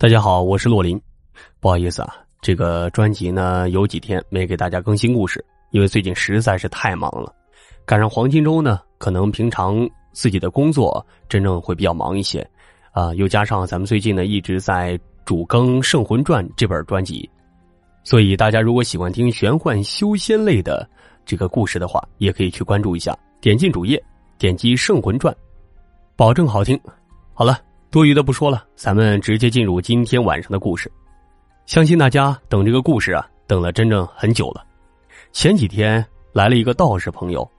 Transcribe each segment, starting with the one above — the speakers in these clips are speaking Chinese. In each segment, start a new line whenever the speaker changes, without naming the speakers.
大家好，我是洛林。不好意思啊，这个专辑呢有几天没给大家更新故事，因为最近实在是太忙了。赶上黄金周呢，可能平常自己的工作真正会比较忙一些啊，又加上咱们最近呢一直在主更《圣魂传》这本专辑，所以大家如果喜欢听玄幻修仙类的这个故事的话，也可以去关注一下，点进主页，点击《圣魂传》，保证好听。好了。多余的不说了，咱们直接进入今天晚上的故事。相信大家等这个故事啊，等了真正很久了。前几天来了一个道士朋友，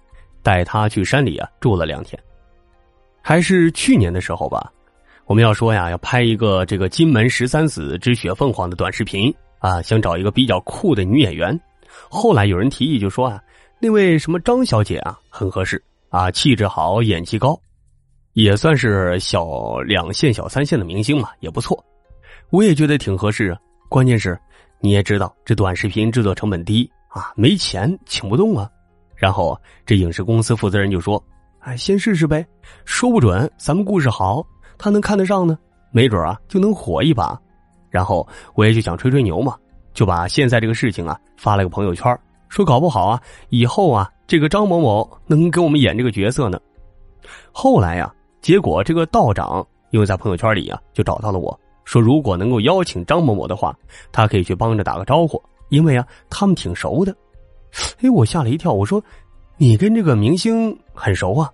带他去山里啊住了两天。还是去年的时候吧，我们要说呀，要拍一个这个《金门十三子之雪凤凰》的短视频啊，想找一个比较酷的女演员。后来有人提议就说啊，那位什么张小姐啊很合适啊，气质好，演技高。也算是小两线、小三线的明星嘛，也不错。我也觉得挺合适啊。关键是，你也知道这短视频制作成本低啊，没钱请不动啊。然后这影视公司负责人就说：“哎，先试试呗，说不准咱们故事好，他能看得上呢，没准啊就能火一把。”然后我也就想吹吹牛嘛，就把现在这个事情啊发了个朋友圈，说搞不好啊以后啊这个张某某能给我们演这个角色呢。后来呀。结果这个道长因为在朋友圈里啊，就找到了我说，如果能够邀请张某某的话，他可以去帮着打个招呼，因为啊，他们挺熟的。哎，我吓了一跳，我说：“你跟这个明星很熟啊？”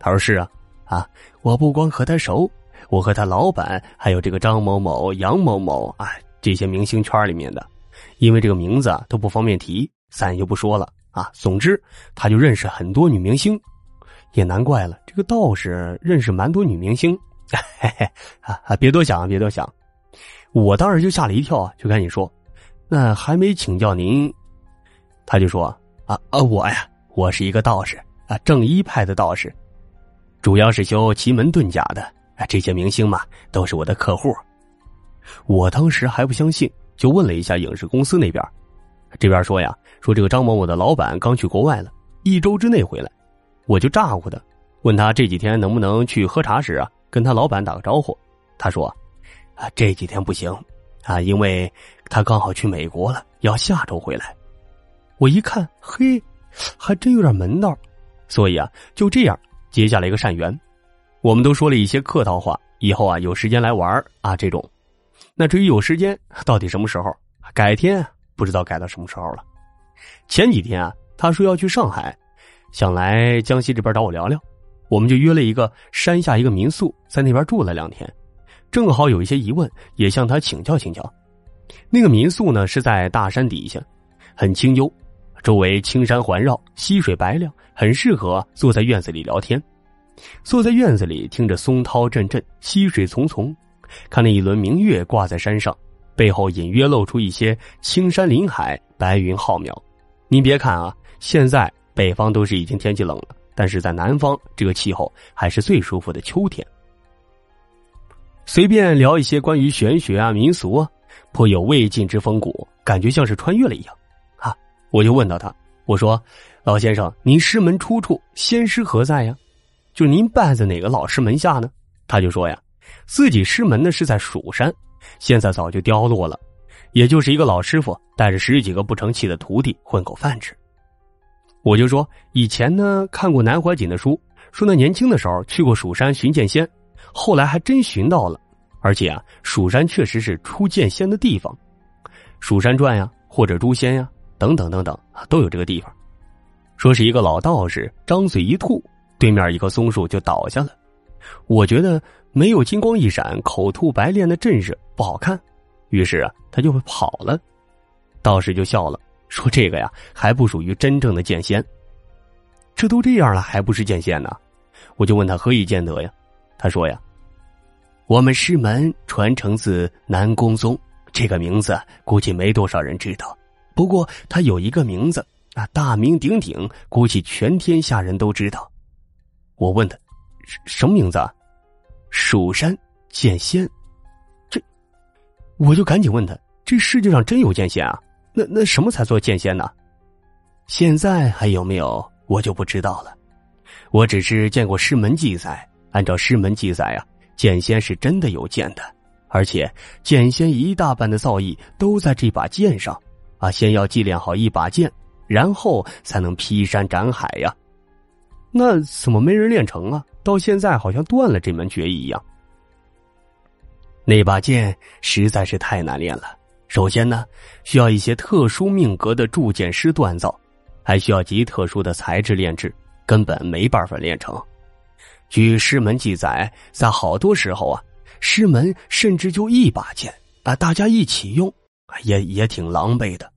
他说：“是啊，啊，我不光和他熟，我和他老板还有这个张某某、杨某某啊，这些明星圈里面的，因为这个名字啊都不方便提，咱就不说了啊。总之，他就认识很多女明星。”也难怪了，这个道士认识蛮多女明星，嘿嘿啊啊！别多想，别多想。我当时就吓了一跳啊，就赶紧说：“那还没请教您。”他就说：“啊啊，我呀，我是一个道士啊，正一派的道士，主要是修奇门遁甲的啊。这些明星嘛，都是我的客户。”我当时还不相信，就问了一下影视公司那边，这边说呀，说这个张某某的老板刚去国外了，一周之内回来。我就咋呼的，问他这几天能不能去喝茶时啊，跟他老板打个招呼。他说：“啊，这几天不行，啊，因为他刚好去美国了，要下周回来。”我一看，嘿，还真有点门道，所以啊，就这样结下了一个善缘。我们都说了一些客套话，以后啊有时间来玩啊这种。那至于有时间到底什么时候，改天不知道改到什么时候了。前几天啊，他说要去上海。想来江西这边找我聊聊，我们就约了一个山下一个民宿，在那边住了两天，正好有一些疑问，也向他请教请教。那个民宿呢是在大山底下，很清幽，周围青山环绕，溪水白亮，很适合坐在院子里聊天。坐在院子里，听着松涛阵阵，溪水淙淙，看那一轮明月挂在山上，背后隐约露出一些青山林海，白云浩渺。您别看啊，现在。北方都是已经天气冷了，但是在南方这个气候还是最舒服的秋天。随便聊一些关于玄学啊、民俗啊，颇有魏晋之风骨，感觉像是穿越了一样。啊，我就问到他，我说：“老先生，您师门出处，仙师何在呀？就您拜在哪个老师门下呢？”他就说呀，自己师门呢是在蜀山，现在早就凋落了，也就是一个老师傅带着十几个不成器的徒弟混口饭吃。我就说以前呢看过南怀瑾的书，说那年轻的时候去过蜀山寻剑仙，后来还真寻到了，而且啊蜀山确实是出剑仙的地方，《蜀山传》呀或者诛仙呀等等等等都有这个地方。说是一个老道士张嘴一吐，对面一棵松树就倒下了。我觉得没有金光一闪、口吐白练的阵势不好看，于是啊他就跑了，道士就笑了。说这个呀，还不属于真正的剑仙。这都这样了，还不是剑仙呢？我就问他何以见得呀？他说呀，我们师门传承自南宫宗，这个名字估计没多少人知道。不过他有一个名字啊，大名鼎鼎，估计全天下人都知道。我问他，什么名字？啊？蜀山剑仙。这，我就赶紧问他，这世界上真有剑仙啊？那那什么才做剑仙呢？现在还有没有？我就不知道了。我只是见过师门记载，按照师门记载啊，剑仙是真的有剑的，而且剑仙一大半的造诣都在这把剑上，啊，先要祭炼好一把剑，然后才能劈山斩海呀。那怎么没人练成啊？到现在好像断了这门绝艺一样。那把剑实在是太难练了。首先呢，需要一些特殊命格的铸剑师锻造，还需要极特殊的材质炼制，根本没办法炼成。据师门记载，在好多时候啊。师门甚至就一把剑啊，大家一起用，也也挺狼狈的。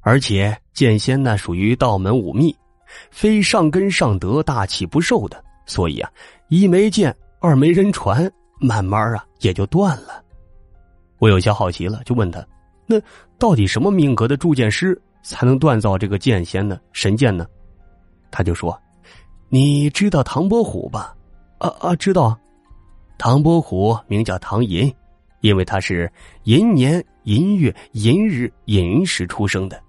而且剑仙呢属于道门武秘，非上根上德、大气不受的，所以啊，一没剑，二没人传，慢慢啊也就断了。我有些好奇了，就问他：那到底什么命格的铸剑师才能锻造这个剑仙呢？神剑呢？他就说：“你知道唐伯虎吧？啊啊，知道。”唐伯虎名叫唐寅，因为他是寅年寅月寅日寅时出生的，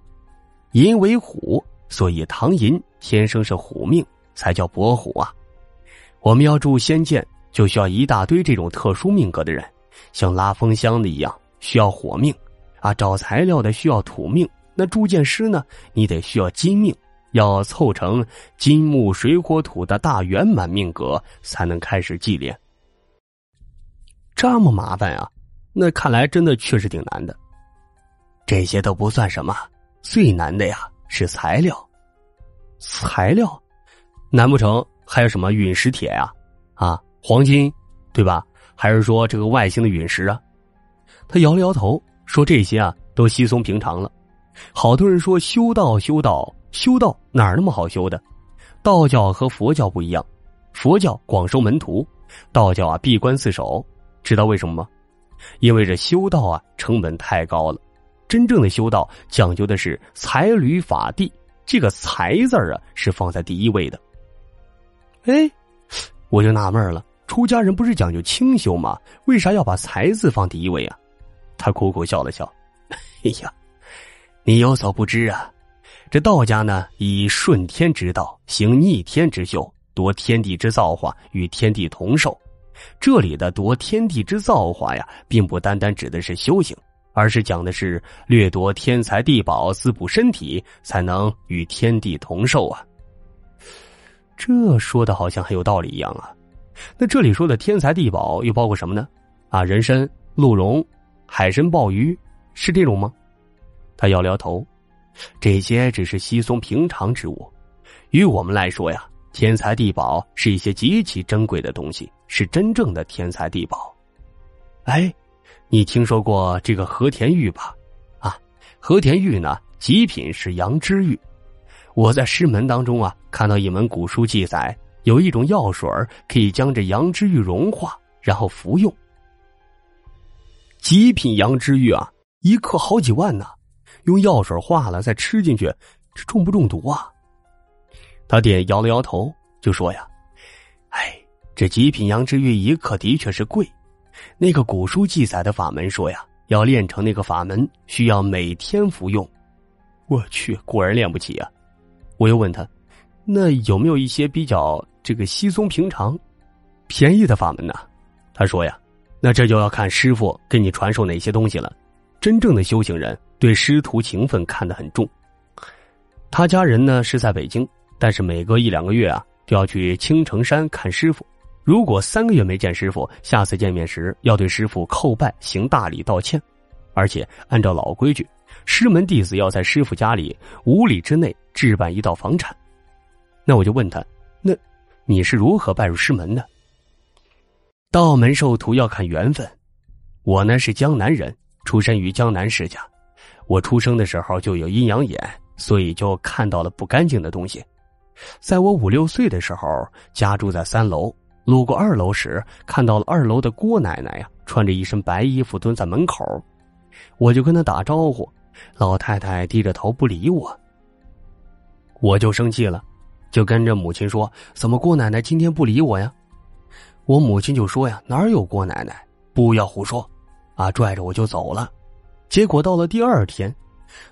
寅为虎，所以唐寅天生是虎命，才叫伯虎啊。我们要铸仙剑，就需要一大堆这种特殊命格的人，像拉风箱的一样需要火命，啊，找材料的需要土命，那铸剑师呢，你得需要金命，要凑成金木水火土的大圆满命格，才能开始祭炼。这么麻烦啊！那看来真的确实挺难的。这些都不算什么，最难的呀是材料。材料？难不成还有什么陨石铁呀？啊，黄金，对吧？还是说这个外星的陨石啊？他摇了摇头，说：“这些啊都稀松平常了。好多人说修道，修道，修道哪儿那么好修的？道教和佛教不一样，佛教广收门徒，道教啊闭关自守。”知道为什么吗？因为这修道啊，成本太高了。真正的修道讲究的是财履法地，这个“财”字啊是放在第一位的。哎，我就纳闷了，出家人不是讲究清修吗？为啥要把“财”字放第一位啊？他苦苦笑了笑：“ 哎呀，你有所不知啊，这道家呢以顺天之道行逆天之修，夺天地之造化，与天地同寿。”这里的夺天地之造化呀，并不单单指的是修行，而是讲的是掠夺天财地宝，滋补身体，才能与天地同寿啊。这说的好像很有道理一样啊。那这里说的天材地宝又包括什么呢？啊，人参、鹿茸、海参、鲍鱼，是这种吗？他摇摇头，这些只是稀松平常之物，于我们来说呀。天才地宝是一些极其珍贵的东西，是真正的天才地宝。哎，你听说过这个和田玉吧？啊，和田玉呢，极品是羊脂玉。我在师门当中啊，看到一门古书记载，有一种药水可以将这羊脂玉融化，然后服用。极品羊脂玉啊，一克好几万呢，用药水化了再吃进去，这中不中毒啊？他爹摇了摇头，就说：“呀，哎，这极品羊脂玉一克的确是贵。那个古书记载的法门说呀，要练成那个法门，需要每天服用。我去，果然练不起啊！我又问他，那有没有一些比较这个稀松平常、便宜的法门呢？他说呀，那这就要看师傅给你传授哪些东西了。真正的修行人对师徒情分看得很重。他家人呢是在北京。”但是每隔一两个月啊，就要去青城山看师傅。如果三个月没见师傅，下次见面时要对师傅叩拜行大礼道歉，而且按照老规矩，师门弟子要在师傅家里五里之内置办一道房产。那我就问他，你是如何拜入师门的？道门授徒要看缘分，我呢是江南人，出身于江南世家，我出生的时候就有阴阳眼，所以就看到了不干净的东西。在我五六岁的时候，家住在三楼，路过二楼时，看到了二楼的郭奶奶呀，穿着一身白衣服蹲在门口，我就跟她打招呼，老太太低着头不理我，我就生气了，就跟着母亲说：“怎么郭奶奶今天不理我呀？”我母亲就说：“呀，哪有郭奶奶？不要胡说！”啊，拽着我就走了。结果到了第二天，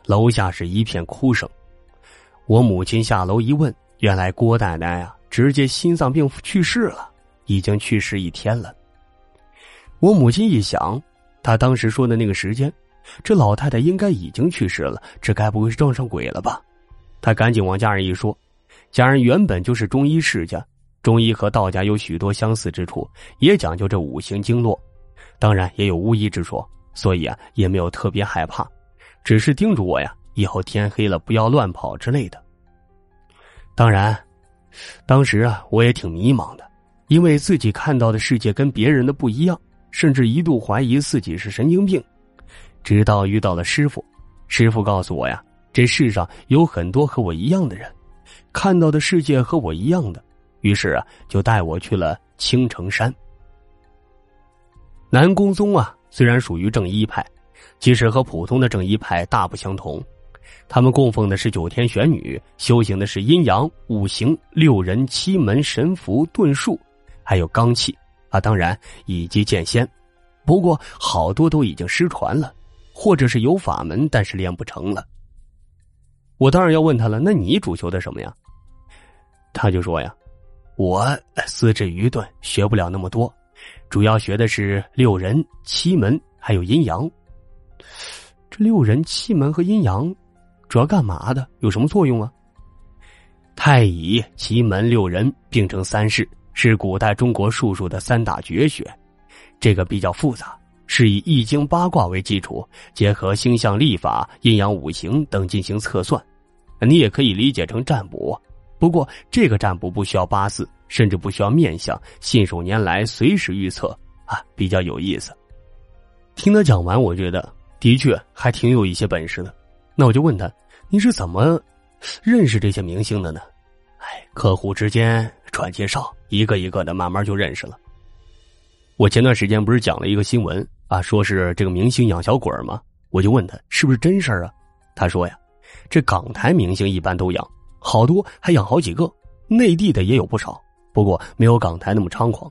楼下是一片哭声，我母亲下楼一问。原来郭奶奶啊，直接心脏病去世了，已经去世一天了。我母亲一想，她当时说的那个时间，这老太太应该已经去世了，这该不会是撞上鬼了吧？她赶紧往家人一说，家人原本就是中医世家，中医和道家有许多相似之处，也讲究这五行经络，当然也有巫医之说，所以啊也没有特别害怕，只是叮嘱我呀，以后天黑了不要乱跑之类的。当然，当时啊我也挺迷茫的，因为自己看到的世界跟别人的不一样，甚至一度怀疑自己是神经病，直到遇到了师傅，师傅告诉我呀。这世上有很多和我一样的人，看到的世界和我一样的，于是啊，就带我去了青城山。南宫宗啊，虽然属于正一派，其实和普通的正一派大不相同。他们供奉的是九天玄女，修行的是阴阳五行六人七门神符遁术，还有罡气啊，当然以及剑仙。不过好多都已经失传了，或者是有法门，但是练不成了。我当然要问他了，那你主修的什么呀？他就说呀，我资质愚钝，学不了那么多，主要学的是六人、七门还有阴阳。这六人、七门和阴阳，主要干嘛的？有什么作用啊？太乙、奇门、六人并称三式，是古代中国术数的三大绝学。这个比较复杂。是以易经八卦为基础，结合星象历法、阴阳五行等进行测算。你也可以理解成占卜，不过这个占卜不需要八字，甚至不需要面相，信手拈来，随时预测啊，比较有意思。听他讲完，我觉得的确还挺有一些本事的。那我就问他，你是怎么认识这些明星的呢？哎，客户之间转介绍，一个一个的，慢慢就认识了。我前段时间不是讲了一个新闻。啊，说是这个明星养小鬼吗？我就问他是不是真事啊？他说呀，这港台明星一般都养，好多还养好几个，内地的也有不少，不过没有港台那么猖狂。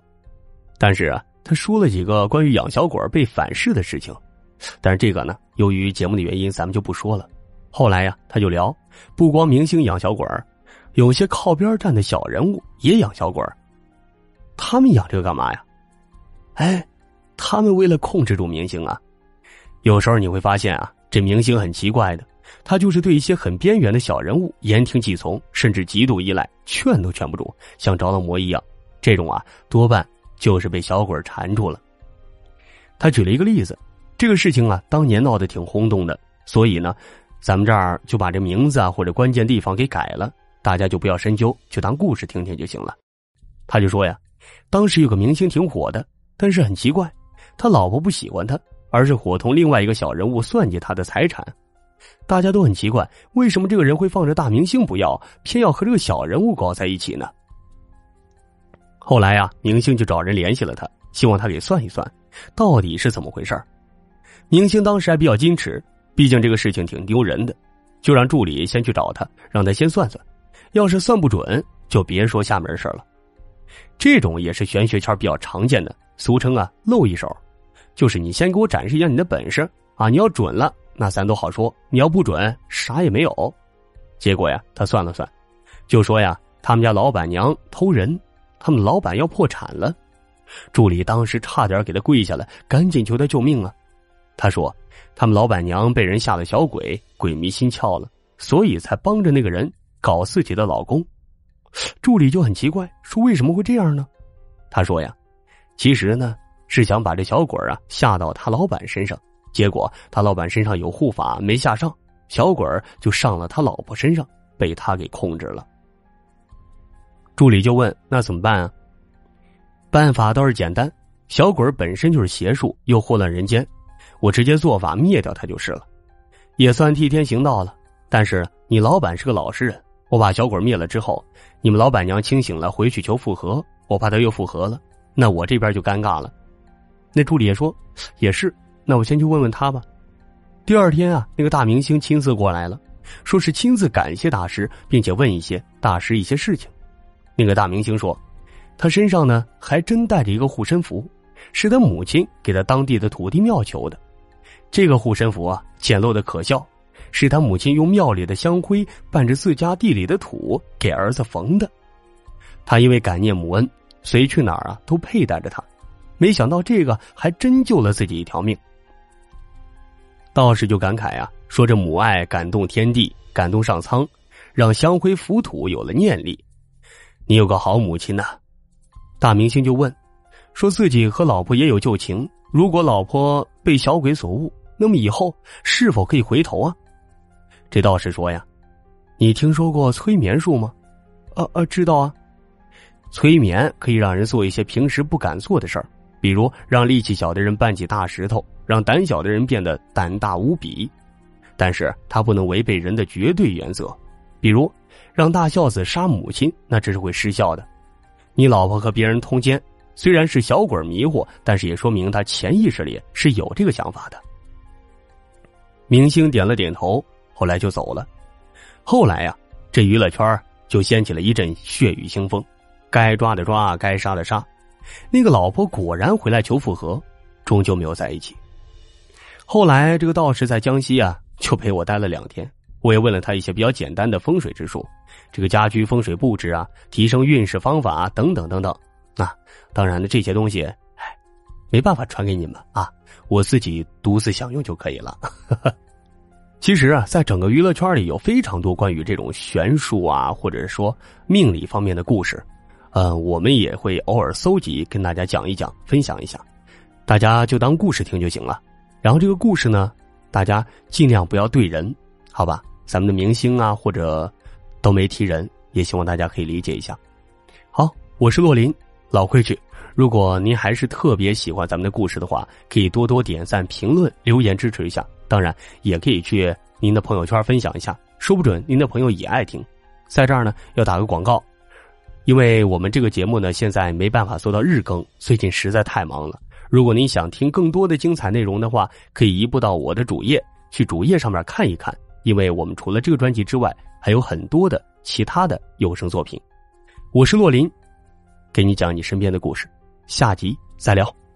但是啊，他说了几个关于养小鬼被反噬的事情，但是这个呢，由于节目的原因，咱们就不说了。后来呀，他就聊，不光明星养小鬼有些靠边站的小人物也养小鬼他们养这个干嘛呀？哎。他们为了控制住明星啊，有时候你会发现啊，这明星很奇怪的，他就是对一些很边缘的小人物言听计从，甚至极度依赖，劝都劝不住，像着了魔一样。这种啊，多半就是被小鬼缠住了。他举了一个例子，这个事情啊，当年闹得挺轰动的，所以呢，咱们这儿就把这名字啊或者关键地方给改了，大家就不要深究，就当故事听听就行了。他就说呀，当时有个明星挺火的，但是很奇怪。他老婆不喜欢他，而是伙同另外一个小人物算计他的财产。大家都很奇怪，为什么这个人会放着大明星不要，偏要和这个小人物搞在一起呢？后来呀，明星就找人联系了他，希望他给算一算，到底是怎么回事明星当时还比较矜持，毕竟这个事情挺丢人的，就让助理先去找他，让他先算算，要是算不准，就别说下面事了。这种也是玄学圈比较常见的，俗称啊露一手。就是你先给我展示一下你的本事啊！你要准了，那咱都好说；你要不准，啥也没有。结果呀，他算了算，就说呀，他们家老板娘偷人，他们老板要破产了。助理当时差点给他跪下来，赶紧求他救命啊！他说，他们老板娘被人下了小鬼，鬼迷心窍了，所以才帮着那个人搞自己的老公。助理就很奇怪，说为什么会这样呢？他说呀，其实呢。是想把这小鬼啊下到他老板身上，结果他老板身上有护法没下上，小鬼就上了他老婆身上，被他给控制了。助理就问：“那怎么办啊？”办法倒是简单，小鬼本身就是邪术，又祸乱人间，我直接做法灭掉他就是了，也算替天行道了。但是你老板是个老实人，我把小鬼灭了之后，你们老板娘清醒了回去求复合，我怕他又复合了，那我这边就尴尬了。那助理也说：“也是，那我先去问问他吧。”第二天啊，那个大明星亲自过来了，说是亲自感谢大师，并且问一些大师一些事情。那个大明星说，他身上呢还真带着一个护身符，是他母亲给他当地的土地庙求的。这个护身符啊，简陋的可笑，是他母亲用庙里的香灰伴着自家地里的土给儿子缝的。他因为感念母恩，随去哪儿啊都佩戴着它。没想到这个还真救了自己一条命，道士就感慨呀，说这母爱感动天地，感动上苍，让香灰浮土有了念力。你有个好母亲呐。大明星就问，说自己和老婆也有旧情，如果老婆被小鬼所误，那么以后是否可以回头啊？这道士说呀，你听说过催眠术吗？啊啊，知道啊。催眠可以让人做一些平时不敢做的事儿，比如让力气小的人搬起大石头，让胆小的人变得胆大无比。但是他不能违背人的绝对原则，比如让大孝子杀母亲，那这是会失效的。你老婆和别人通奸，虽然是小鬼迷惑，但是也说明他潜意识里是有这个想法的。明星点了点头，后来就走了。后来呀，这娱乐圈就掀起了一阵血雨腥风。该抓的抓，该杀的杀，那个老婆果然回来求复合，终究没有在一起。后来这个道士在江西啊，就陪我待了两天，我也问了他一些比较简单的风水之术，这个家居风水布置啊，提升运势方法等等等等。那当然了，这些东西，哎，没办法传给你们啊，我自己独自享用就可以了。其实啊，在整个娱乐圈里，有非常多关于这种玄术啊，或者说命理方面的故事。呃，我们也会偶尔搜集，跟大家讲一讲，分享一下，大家就当故事听就行了。然后这个故事呢，大家尽量不要对人，好吧？咱们的明星啊，或者都没提人，也希望大家可以理解一下。好，我是洛林，老规矩，如果您还是特别喜欢咱们的故事的话，可以多多点赞、评论、留言支持一下。当然，也可以去您的朋友圈分享一下，说不准您的朋友也爱听。在这儿呢，要打个广告。因为我们这个节目呢，现在没办法做到日更，最近实在太忙了。如果您想听更多的精彩内容的话，可以移步到我的主页，去主页上面看一看。因为我们除了这个专辑之外，还有很多的其他的有声作品。我是洛林，给你讲你身边的故事，下集再聊。